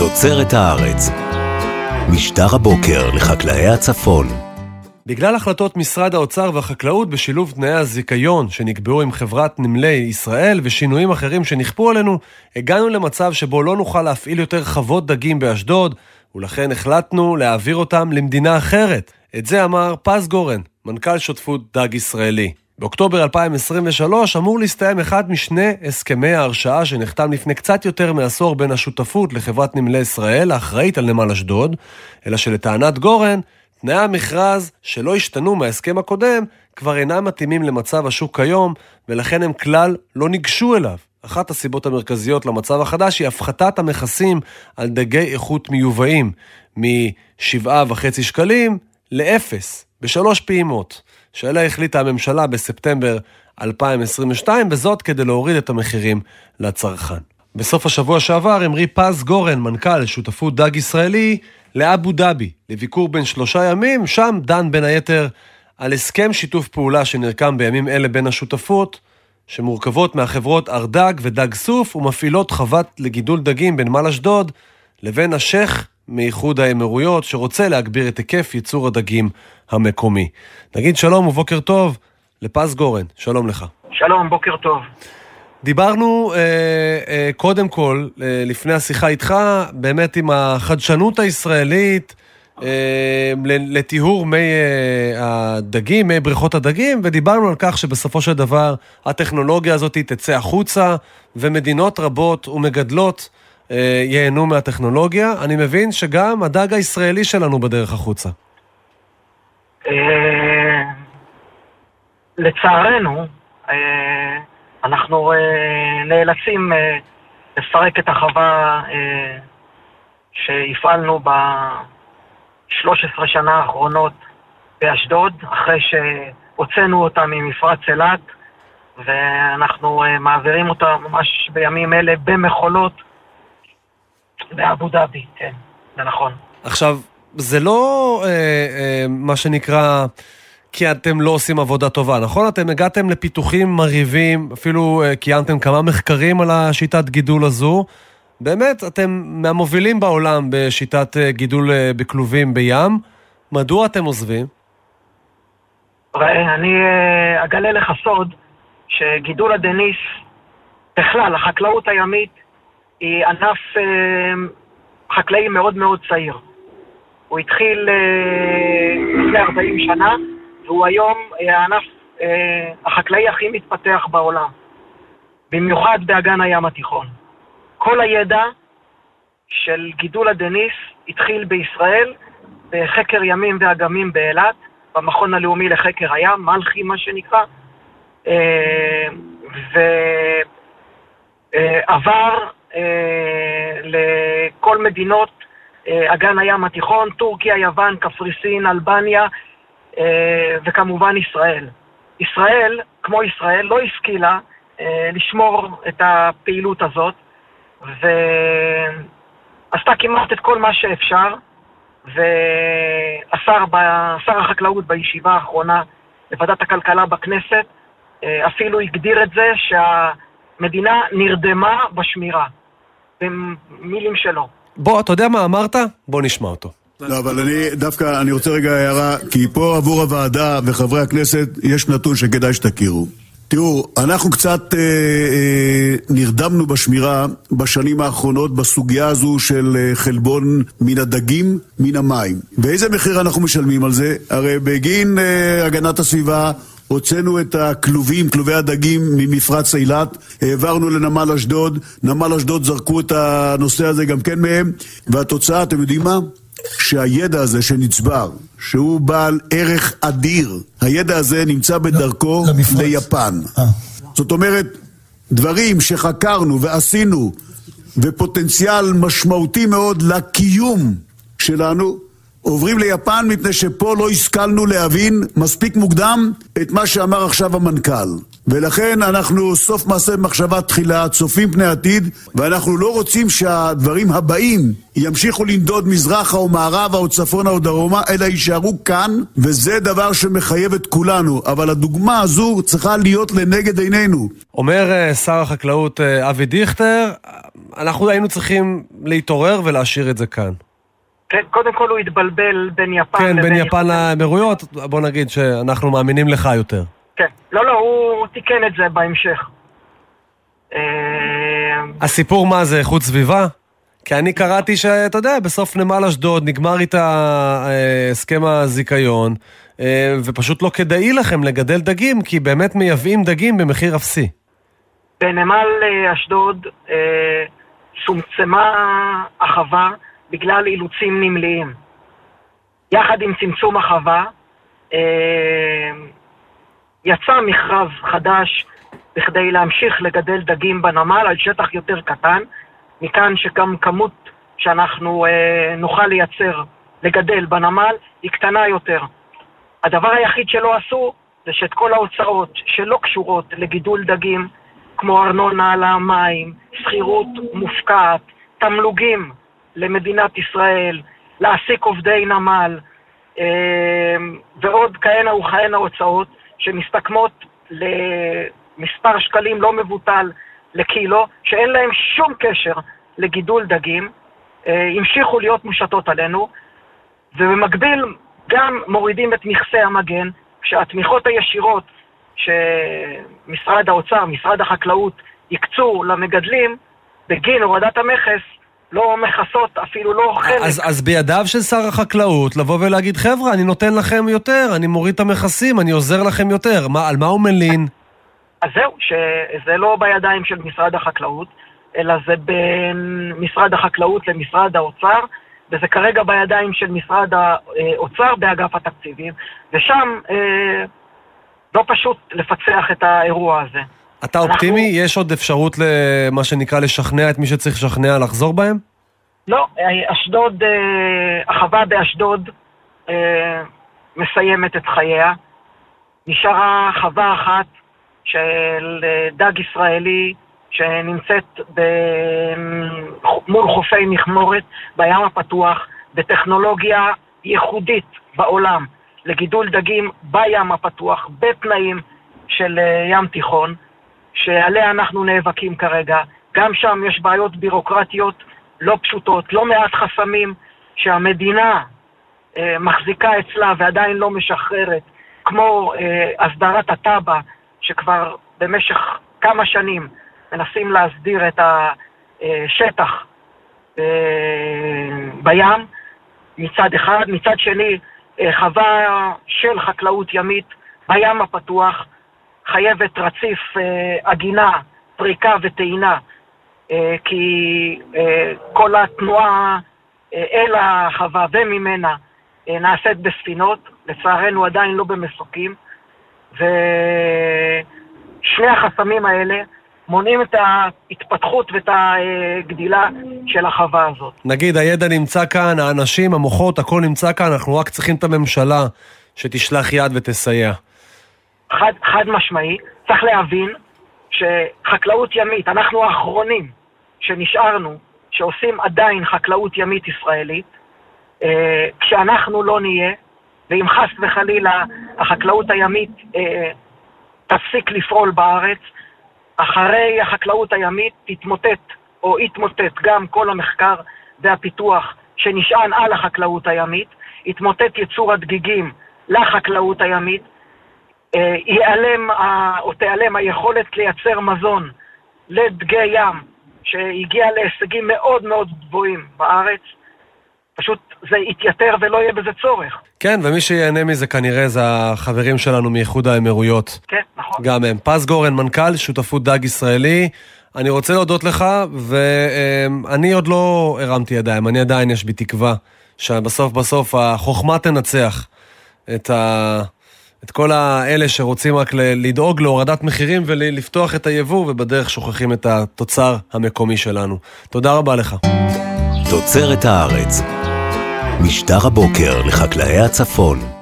תוצרת הארץ. משטר הבוקר לחקלאי הצפון. בגלל החלטות משרד האוצר והחקלאות בשילוב תנאי הזיכיון שנקבעו עם חברת נמלי ישראל ושינויים אחרים שנכפו עלינו, הגענו למצב שבו לא נוכל להפעיל יותר חוות דגים באשדוד, ולכן החלטנו להעביר אותם למדינה אחרת. את זה אמר פז גורן, מנכ"ל שותפות דג ישראלי. באוקטובר 2023 אמור להסתיים אחד משני הסכמי ההרשאה שנחתם לפני קצת יותר מעשור בין השותפות לחברת נמלי ישראל, האחראית על נמל אשדוד, אלא שלטענת גורן, תנאי המכרז שלא השתנו מההסכם הקודם כבר אינם מתאימים למצב השוק כיום, ולכן הם כלל לא ניגשו אליו. אחת הסיבות המרכזיות למצב החדש היא הפחתת המכסים על דגי איכות מיובאים מ-7.5 שקלים לאפס, בשלוש פעימות. שעליה החליטה הממשלה בספטמבר 2022, וזאת כדי להוריד את המחירים לצרכן. בסוף השבוע שעבר המריא פז גורן, מנכ"ל שותפות דג ישראלי, לאבו דאבי, לביקור בן שלושה ימים, שם דן בין היתר על הסכם שיתוף פעולה שנרקם בימים אלה בין השותפות, שמורכבות מהחברות ארדג ודג סוף ומפעילות חוות לגידול דגים בנמל אשדוד, לבין השייח מאיחוד האמירויות, שרוצה להגביר את היקף ייצור הדגים המקומי. נגיד שלום ובוקר טוב לפז גורן, שלום לך. שלום, בוקר טוב. דיברנו אה, אה, קודם כל, אה, לפני השיחה איתך, באמת עם החדשנות הישראלית אה, לטיהור מי אה, הדגים, מי בריכות הדגים, ודיברנו על כך שבסופו של דבר הטכנולוגיה הזאת תצא החוצה, ומדינות רבות ומגדלות אה, ייהנו מהטכנולוגיה. אני מבין שגם הדג הישראלי שלנו בדרך החוצה. אה, לצערנו, אה, אנחנו נאלצים לפרק את החווה שהפעלנו ב-13 שנה האחרונות באשדוד, אחרי שהוצאנו אותה ממפרץ אילת, ואנחנו מעבירים אותה ממש בימים אלה במכולות באבו דאבי, כן, זה נכון. עכשיו, זה לא אה, אה, מה שנקרא... כי אתם לא עושים עבודה טובה, נכון? אתם הגעתם לפיתוחים מרהיבים, אפילו אה, קיימתם כמה מחקרים על השיטת גידול הזו. באמת, אתם מהמובילים בעולם בשיטת אה, גידול אה, בכלובים בים. מדוע אתם עוזבים? אני אגלה לך סוד שגידול הדניס, בכלל, החקלאות הימית, היא ענף אה, חקלאי מאוד מאוד צעיר. הוא התחיל אה, לפני 40 שנה, והוא היום אה, הענף החקלאי הכי מתפתח בעולם, במיוחד באגן הים התיכון. כל הידע של גידול הדניס התחיל בישראל, בחקר ימים ואגמים באילת, במכון הלאומי לחקר הים, מלכי מה שנקרא, ועבר לכל מדינות אה, אגן הים התיכון, טורקיה, יוון, קפריסין, אלבניה אה, וכמובן ישראל. ישראל, כמו ישראל, לא השכילה לשמור את הפעילות הזאת ועשתה כמעט את כל מה שאפשר והשר שר החקלאות בישיבה האחרונה בוועדת הכלכלה בכנסת אפילו הגדיר את זה שהמדינה נרדמה בשמירה. במילים שלו. בוא, אתה יודע מה אמרת? בוא נשמע אותו. לא, אבל אני דווקא, אני רוצה רגע הערה, כי פה עבור הוועדה וחברי הכנסת יש נתון שכדאי שתכירו. תראו, אנחנו קצת אה, אה, נרדמנו בשמירה בשנים האחרונות בסוגיה הזו של אה, חלבון מן הדגים, מן המים. ואיזה מחיר אנחנו משלמים על זה? הרי בגין אה, הגנת הסביבה הוצאנו את הכלובים, כלובי הדגים ממפרץ אילת, העברנו לנמל אשדוד, נמל אשדוד זרקו את הנושא הזה גם כן מהם, והתוצאה, אתם יודעים מה? שהידע הזה שנצבר, שהוא בעל ערך אדיר, הידע הזה נמצא בדרכו למפרץ. ליפן. 아. אה. זאת אומרת, דברים שחקרנו ועשינו, ופוטנציאל משמעותי מאוד לקיום שלנו, עוברים ליפן מפני שפה לא השכלנו להבין מספיק מוקדם את מה שאמר עכשיו המנכ"ל. ולכן אנחנו סוף מעשה במחשבה תחילה, צופים פני עתיד, ואנחנו לא רוצים שהדברים הבאים ימשיכו לנדוד מזרחה או מערבה או צפונה או דרומה, אלא יישארו כאן, וזה דבר שמחייב את כולנו. אבל הדוגמה הזו צריכה להיות לנגד עינינו. אומר אה, שר החקלאות אה, אבי דיכטר, אנחנו היינו צריכים להתעורר ולהשאיר את זה כאן. כן, קודם כל הוא התבלבל בין יפן כן, לבין... בין יפן לאמירויות, בוא נגיד שאנחנו מאמינים לך יותר. כן. לא, לא, הוא תיקן את זה בהמשך. אה, הסיפור מה זה, איכות סביבה? כי אני קראתי שאתה יודע, בסוף נמל אשדוד נגמר איתה אה, הסכם הזיכיון, אה, ופשוט לא כדאי לכם לגדל דגים, כי באמת מייבאים דגים במחיר אפסי. בנמל אשדוד צומצמה החווה בגלל אילוצים נמליים. יחד עם צמצום החווה, אה, יצא מכרז חדש בכדי להמשיך לגדל דגים בנמל על שטח יותר קטן, מכאן שגם כמות שאנחנו אה, נוכל לייצר, לגדל בנמל, היא קטנה יותר. הדבר היחיד שלא עשו זה שאת כל ההוצאות שלא קשורות לגידול דגים, כמו ארנונה על המים, שכירות מופקעת, תמלוגים למדינת ישראל, להעסיק עובדי נמל, אה, ועוד כהנה וכהנה הוצאות שמסתכמות למספר שקלים לא מבוטל לקילו, שאין להם שום קשר לגידול דגים, אה, המשיכו להיות מושתות עלינו, ובמקביל גם מורידים את מכסי המגן, כשהתמיכות הישירות שמשרד האוצר, משרד החקלאות, הקצו למגדלים, בגין הורדת המכס, לא מכסות אפילו לא חלק. אז, אז בידיו של שר החקלאות לבוא ולהגיד, חבר'ה, אני נותן לכם יותר, אני מוריד את המכסים, אני עוזר לכם יותר. מה, על מה הוא מלין? אז זהו, שזה לא בידיים של משרד החקלאות, אלא זה בין משרד החקלאות למשרד האוצר, וזה כרגע בידיים של משרד האוצר באגף התקציבים, ושם אה, לא פשוט לפצח את האירוע הזה. אתה אופטימי? אנחנו... יש עוד אפשרות למה שנקרא לשכנע את מי שצריך לשכנע לחזור בהם? לא, אשדוד, אה, החווה באשדוד אה, מסיימת את חייה. נשארה חווה אחת של אה, דג ישראלי שנמצאת ב... מול חופי מכמורת בים הפתוח בטכנולוגיה ייחודית בעולם לגידול דגים בים הפתוח בתנאים של ים תיכון. שעליה אנחנו נאבקים כרגע. גם שם יש בעיות בירוקרטיות לא פשוטות, לא מעט חסמים שהמדינה אה, מחזיקה אצלה ועדיין לא משחררת, כמו אה, הסדרת הטאבה, שכבר במשך כמה שנים מנסים להסדיר את השטח אה, בים מצד אחד, מצד שני אה, חווה של חקלאות ימית בים הפתוח, חייבת רציף אה, עגינה, פריקה וטעינה, אה, כי אה, כל התנועה אל החווה וממנה נעשית בספינות, לצערנו עדיין לא במסוקים, ושני החסמים האלה מונעים את ההתפתחות ואת הגדילה של החווה הזאת. נגיד, הידע נמצא כאן, האנשים, המוחות, הכל נמצא כאן, אנחנו רק צריכים את הממשלה שתשלח יד ותסייע. חד, חד משמעי, צריך להבין שחקלאות ימית, אנחנו האחרונים שנשארנו, שעושים עדיין חקלאות ימית ישראלית, אה, כשאנחנו לא נהיה, ואם חס וחלילה החקלאות הימית אה, תפסיק לפעול בארץ, אחרי החקלאות הימית תתמוטט או יתמוטט גם כל המחקר והפיתוח שנשען על החקלאות הימית, יתמוטט ייצור הדגיגים לחקלאות הימית, ייעלם או תיעלם היכולת לייצר מזון לדגי ים שהגיע להישגים מאוד מאוד גבוהים בארץ, פשוט זה יתייתר ולא יהיה בזה צורך. כן, ומי שיהנה מזה כנראה זה החברים שלנו מאיחוד האמירויות. כן, נכון. גם הם. פז גורן, מנכ"ל שותפות דג ישראלי. אני רוצה להודות לך, ואני עוד לא הרמתי ידיים, אני עדיין יש בי תקווה שבסוף בסוף החוכמה תנצח את ה... את כל האלה שרוצים רק לדאוג להורדת מחירים ולפתוח את היבוא, ובדרך שוכחים את התוצר המקומי שלנו. תודה רבה לך. תוצרת הארץ, משטר הבוקר לחקלאי הצפון.